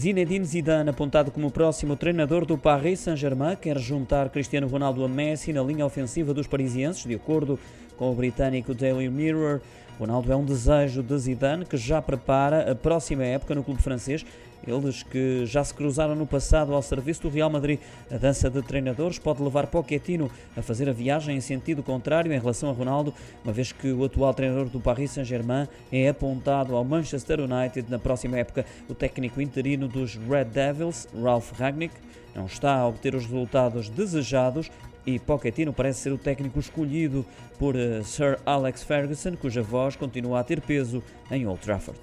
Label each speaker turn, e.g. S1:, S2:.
S1: Zinedine Zidane, apontado como próximo treinador do Paris Saint-Germain, quer juntar Cristiano Ronaldo a Messi na linha ofensiva dos parisienses, de acordo com o britânico Daily Mirror. Ronaldo é um desejo de Zidane, que já prepara a próxima época no clube francês. Eles que já se cruzaram no passado ao serviço do Real Madrid. A dança de treinadores pode levar Pochettino a fazer a viagem em sentido contrário em relação a Ronaldo, uma vez que o atual treinador do Paris Saint-Germain é apontado ao Manchester United na próxima época. O técnico interino dos Red Devils, Ralph Ragnick, não está a obter os resultados desejados e Pochettino parece ser o técnico escolhido por eh, Sir Alex Ferguson, cuja voz continua a ter peso em Old Trafford.